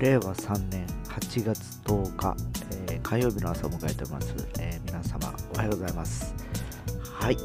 令和3年8月10日、えー、火曜日の朝を迎えております、えー、皆様おはようございます。はい、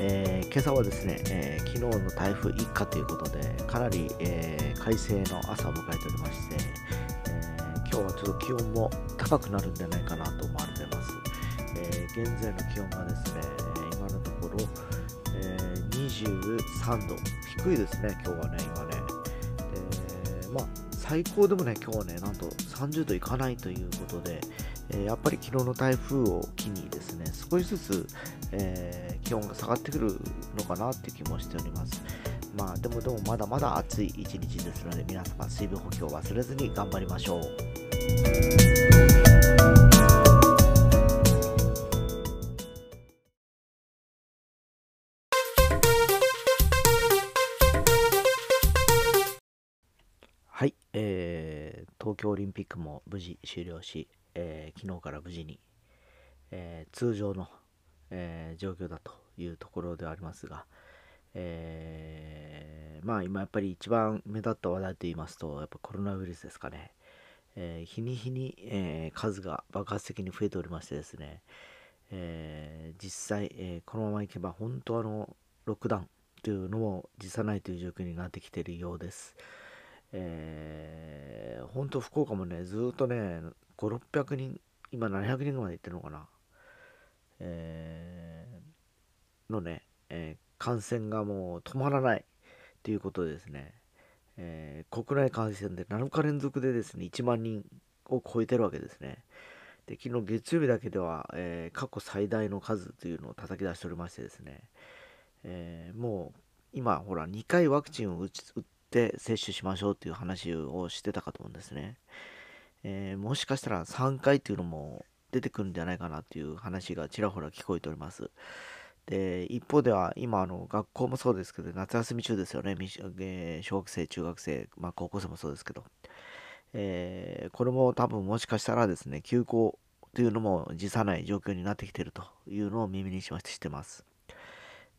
えー、今朝はですね、え昨日の台風一過ということでかなり、え快晴の朝を迎えておりまして、え今日はちょっと気温も高くなるんじゃないかなと思われてます、え現在の気温がですね今のところ、え23度。低いですね今日はね今ね。でまあ最高でもね、今日はね、なんと30度いかないということで、えー、やっぱり昨日の台風を機にですね、少しずつ、えー、気温が下がってくるのかなっていう気もしております。まあでもでもまだまだ暑い一日ですので、皆様水分補給を忘れずに頑張りましょう。京オリンピックも無事終了し、えー、昨日から無事に、えー、通常の、えー、状況だというところではありますが、えー、まあ今やっぱり一番目立った話題といいますと、やっぱコロナウイルスですかね。え、日に日に、え、数が爆発的に増えておりましてですね、え、実際、えこのままいけば本当あのロックダウンというのも辞さないという状況になってきているようです。えー、本当福岡もね、ずっとね、5、600人、今700人ぐらい行ってるのかな。えー、のね、えー、感染がもう止まらないということでですね、えー、国内感染で7日連続でですね、1万人を超えてるわけですね。で、昨日月曜日だけでは、えー、過去最大の数というのを叩き出しておりましてですね、えー、もう今、ほら、2回ワクチンを打ち打っって接種しましょうっていう話をしてたかと思うんですね。えー、もしかしたら3回っていうのも出てくるんじゃないかなっていう話がちらほら聞こえております。で、一方では今あの学校もそうですけど、夏休み中ですよね。えー、小学生、中学生、まあ高校生もそうですけど。えー、これも多分もしかしたらですね、休校というのも辞さない状況になってきてるというのを耳にしまして知ってます。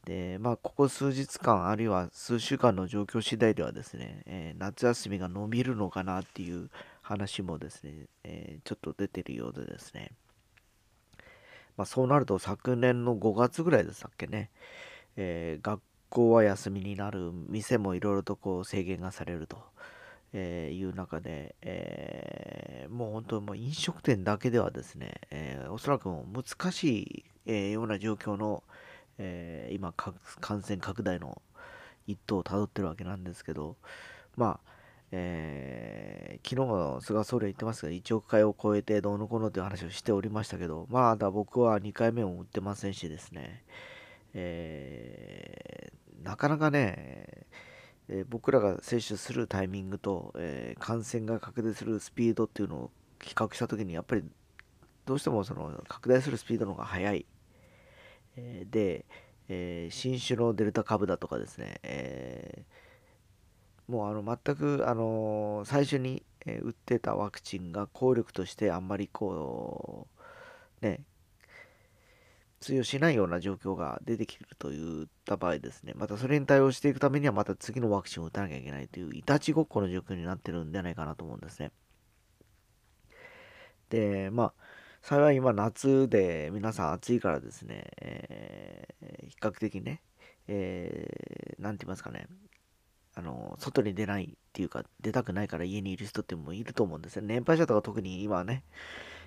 で、まあ、ここ数日間、あるいは数週間の状況次第ではですね、えー、夏休みが伸びるのかなっていう話もですね、えー、ちょっと出てるようでですね、まあ、そうなると昨年の5月ぐらいでしたっけね、えー、学校は休みになる、店もいろいろとこう制限がされると。えー、いう中で、えー、もう本当にもう飲食店だけではですね、えー、おそらくも難しい、えー、ような状況の、えー、今感染拡大の一途をたどってるわけなんですけどまあえー、昨日も菅総理は言ってますが1億回を超えてどうのこうのという話をしておりましたけどまだ僕は2回目を打ってませんしですね、えー、なかなかね、えー、僕らが接種するタイミングと、え感染が拡大するスピードっていうのを比較した時にやっぱりどうしてもその拡大するスピードの方が速い。えで、えー、新種のデルタ株だとかですね、えー、もうあの全く、あの、最初に、え打ってたワクチンが効力としてあんまりこう、ね、通用しないような状況が出てきるといった場合ですね、またそれに対応していくためにはまた次のワクチンを打たなきゃいけないといういたちごっこの状況になってるんじゃないかなと思うんですね。で、まあ、幸い今夏で皆さん暑いからですね、えー、比較的ね、えー、て言いますかね、あの、外に出ないっていうか、出たくないから家にいる人ってもいると思うんですよ。年配者とか特に今はね、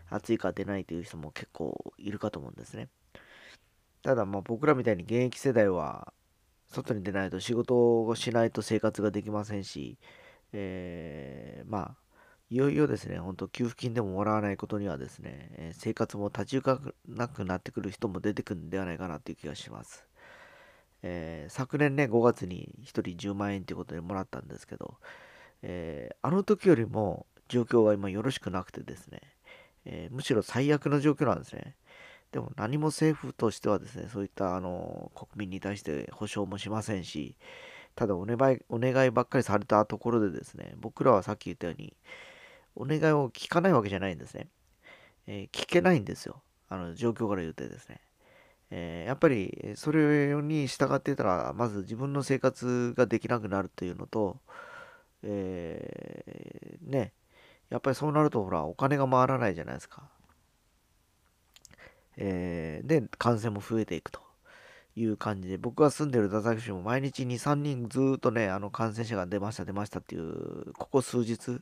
暑いから出ないという人も結構いるかと思うんですね。ただまあ僕らみたいに現役世代は、外に出ないと仕事をしないと生活ができませんし、えー、まあ、いよいよですね、本当給付金でももらわないことにはですね、生活も立ち行かなくなってくる人も出てくるんではないかなという気がします。えー、昨年ね、5月に1人10万円ということでもらったんですけど、えー、あの時よりも状況は今よろしくなくてですね、えー、むしろ最悪の状況なんですね。でも何も政府としてはですね、そういったあの国民に対して保証もしませんし、ただお願いお願いばっかりされたところでですね、僕らはさっき言ったように、お願いを聞かないわけじゃないんですね。えー、聞けないんですよ。あの、状況から言うてですね。えー、やっぱり、それに従ってたら、まず自分の生活ができなくなるというのと、えー、ね、やっぱりそうなるとほらお金が回らないじゃないですか。えー、で感染も増えていくという感じで僕が住んでる太宰府市も毎日23人ずっとねあの感染者が出ました出ましたっていうここ数日、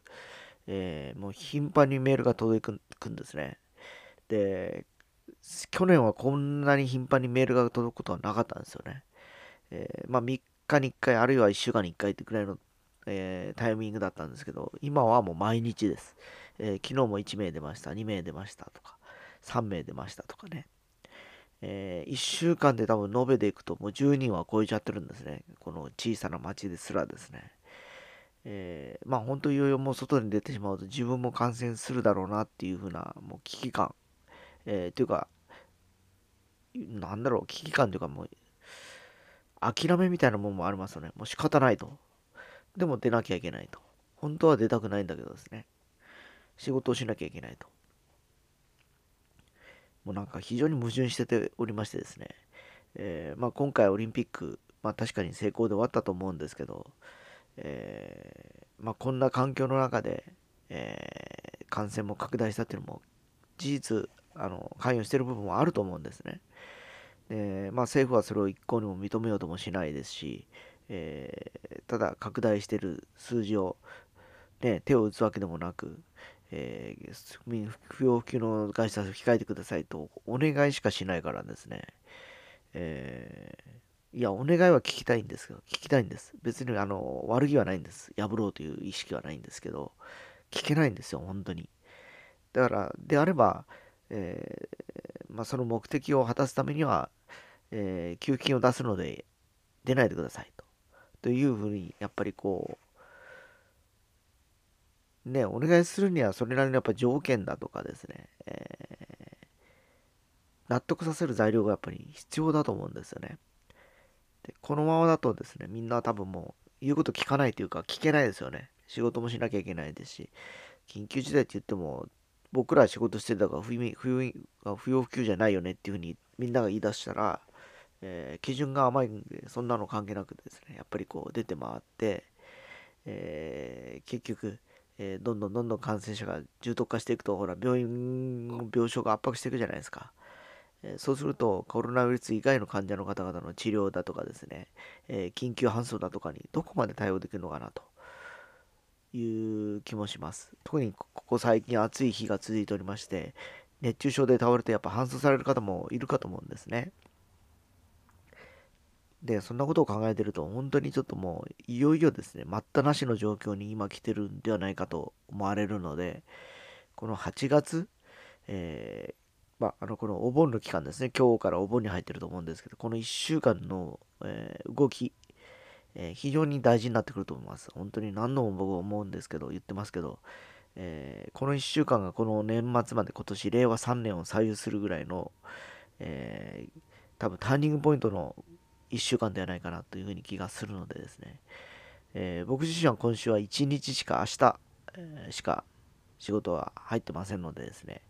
えー、もう頻繁にメールが届くんですね。で去年はこんなに頻繁にメールが届くことはなかったんですよね。えー、まあ3日に1回あるいは1週間に1回ってくらいのえー、タイミングだったんですけど、今はもう毎日です。え、昨日も1名出ました、2名出ましたとか、3名出ましたとかね。え、1週間で多分延べでいくともう10人は超えちゃってるんですね。この小さな町ですらですね。えー、まあ本当いよいよもう外に出てしまうと自分も感染するだろうなっていう風なもう危機感、えー、というか、なんだろう、危機感というかもう諦めみたいなもんもありますよね。もう仕方ないと。でも出なきゃいけないと。本当は出たくないんだけどですね。仕事をしなきゃいけないと。もうなんか非常に矛盾してておりましてですね。えー、まあ、今回オリンピック、まあ、確かに成功で終わったと思うんですけど、えー、まあ、こんな環境の中で、えー、感染も拡大したっていうのも事実あの関与してる部分もあると思うんですね。でまあ、政府はそれを一向にも認めようともしないですし、えー、ただ拡大してる数字を、ね、手を打つわけでもなく、えー、不要不急の外出を控えてくださいとお願いしかしないからですね、えー、いや、お願いは聞きたいんですけど、聞きたいんです。別にあの悪気はないんです。破ろうという意識はないんですけど、聞けないんですよ、本当に。だから、であれば、えー、まあ、その目的を果たすためには、えー、給付金を出すので出ないでくださいと。というふうに、やっぱりこう、ね、お願いするにはそれなりのやっぱ条件だとかですね、えー、納得させる材料がやっぱり必要だと思うんですよね。でこのままだとですね、みんな多分もう言うこと聞かないというか聞けないですよね。仕事もしなきゃいけないですし、緊急事態って言っても、僕らは仕事してたから不要不急じゃないよねっていうふうにみんなが言い出したら、えー、基準が甘いんで、そんなの関係なくですね、やっぱりこう出て回って、えー、結局、えー、どんどんどんどん感染者が重篤化していくと、ほら、病院、病床が圧迫していくじゃないですか。そうすると、コロナウイルス以外の患者の方々の治療だとかですね、え緊急搬送だとかにどこまで対応できるのかなという気もします。特にここ最近暑い日が続いておりまして、熱中症で倒れてやっぱ搬送される方もいるかと思うんですね。で、そんなことを考えてると、本当にちょっともう、いよいよですね、待ったなしの状況に今来てるんではないかと思われるので、この8月、え、まあ、あの、このお盆の期間ですね、今日からお盆に入ってると思うんですけど、この1週間の、えー、動き、えー、非常に大事になってくると思います。本当に何度も僕は思うんですけど、言ってますけど、えこの1週間がこの年末まで今年令和3年を左右するぐらいの、え多分ターニングポイントの1週間ではないかなというふうに気がするのでですね、えー、僕自身は今週は1日しか明日、え、しか仕事は入ってませんのでですね、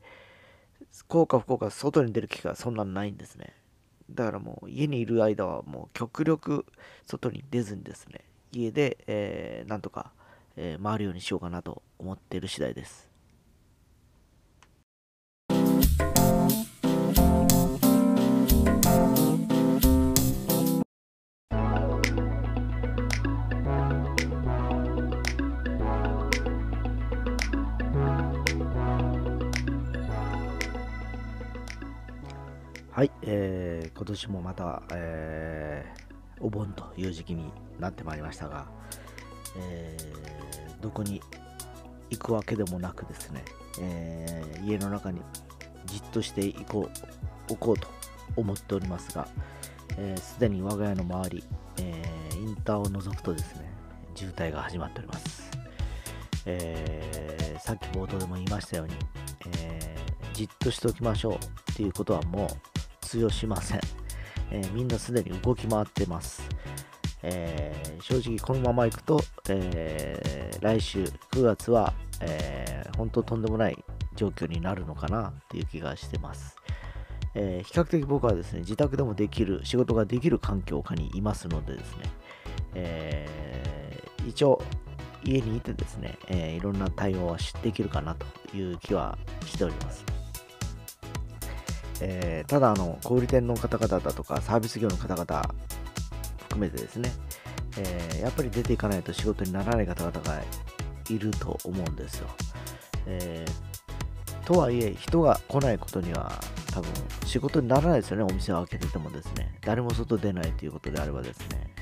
幸か不幸か外に出る機会はそんなないんですね。だからもう家にいる間はもう極力外に出ずにですね、家で、えー、なんとか、えー、回るようにしようかなと思っている次第です。はい、えー、今年もまた、えー、お盆という時期になってまいりましたが、えー、どこに行くわけでもなくですね、えー、家の中にじっとしていこう、おこうと思っておりますが、す、えー、で、に我が家の周り、えー、インターを除くとですね、渋滞が始まっております。えー、さっき冒頭でも言いましたように、えー、じっとしておきましょうっていうことはもう通用しません。えー、みんなすでに動き回ってます。えー、正直このままいくと、えー、来週9月は、えー、本当とんでもない状況になるのかなっていう気がしてます。え比較的僕はですね、自宅でもできる、仕事ができる環境下にいますのでですね、え一応家にいてですね、え、いろんな対応はできるかなという気はしております。えー、ただあの、小売店の方々だとか、サービス業の方々含めてですね、えー、やっぱり出ていかないと仕事にならない方々がいると思うんですよ。えー、とはいえ、人が来ないことには多分仕事にならないですよね、お店を開けててもですね。誰も外出ないということであればですね。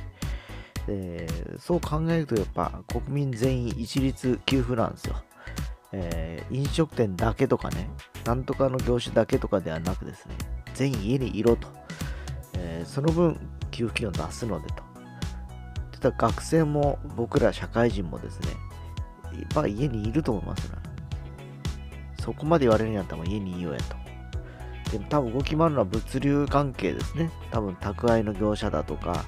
でそう考えるとやっぱ国民全員一律給付なんですよ。えー、飲食店だけとかね、なんとかの業種だけとかではなくですね、全員家にいろと。えー、その分給付金を出すのでと。ただ学生も僕ら社会人もですね、やっぱ家にいると思いますね。そこまで言われるんやったら家にいようやと。でも多分動き回るのは物流関係ですね。多分宅配の業者だとか、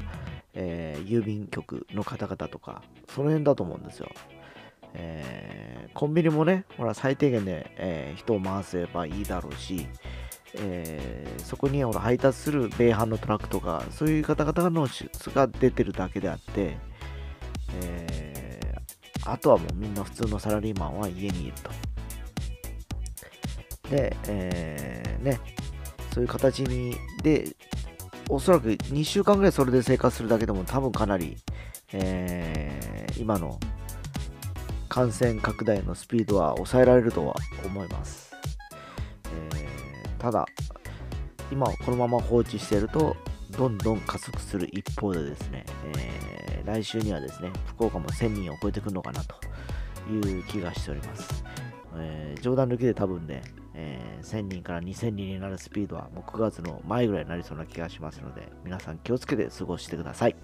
えー、郵便局の方々とか、その辺だと思うんですよ。えー、コンビニもね、ほら最低限で、えー、人を回せばいいだろうし、えー、そこにほら配達する米販のトラックとか、そういう方々の質が出てるだけであって、え、あとはもうみんな普通のサラリーマンは家にいると。で、え、ね、そういう形に、で、おそらく2週間ぐらいそれで生活するだけでも多分かなり、え、今の感染拡大のスピードは抑えられるとは思います。えー、ただ、今このまま放置していると、どんどん加速する一方でですね、えー、来週にはですね、福岡も1000人を超えてくるのかなという気がしております。えー、冗談抜きで多分ね、えー、1000人から2000人になるスピードはもう9月の前ぐらいになりそうな気がしますので、皆さん気をつけて過ごしてください。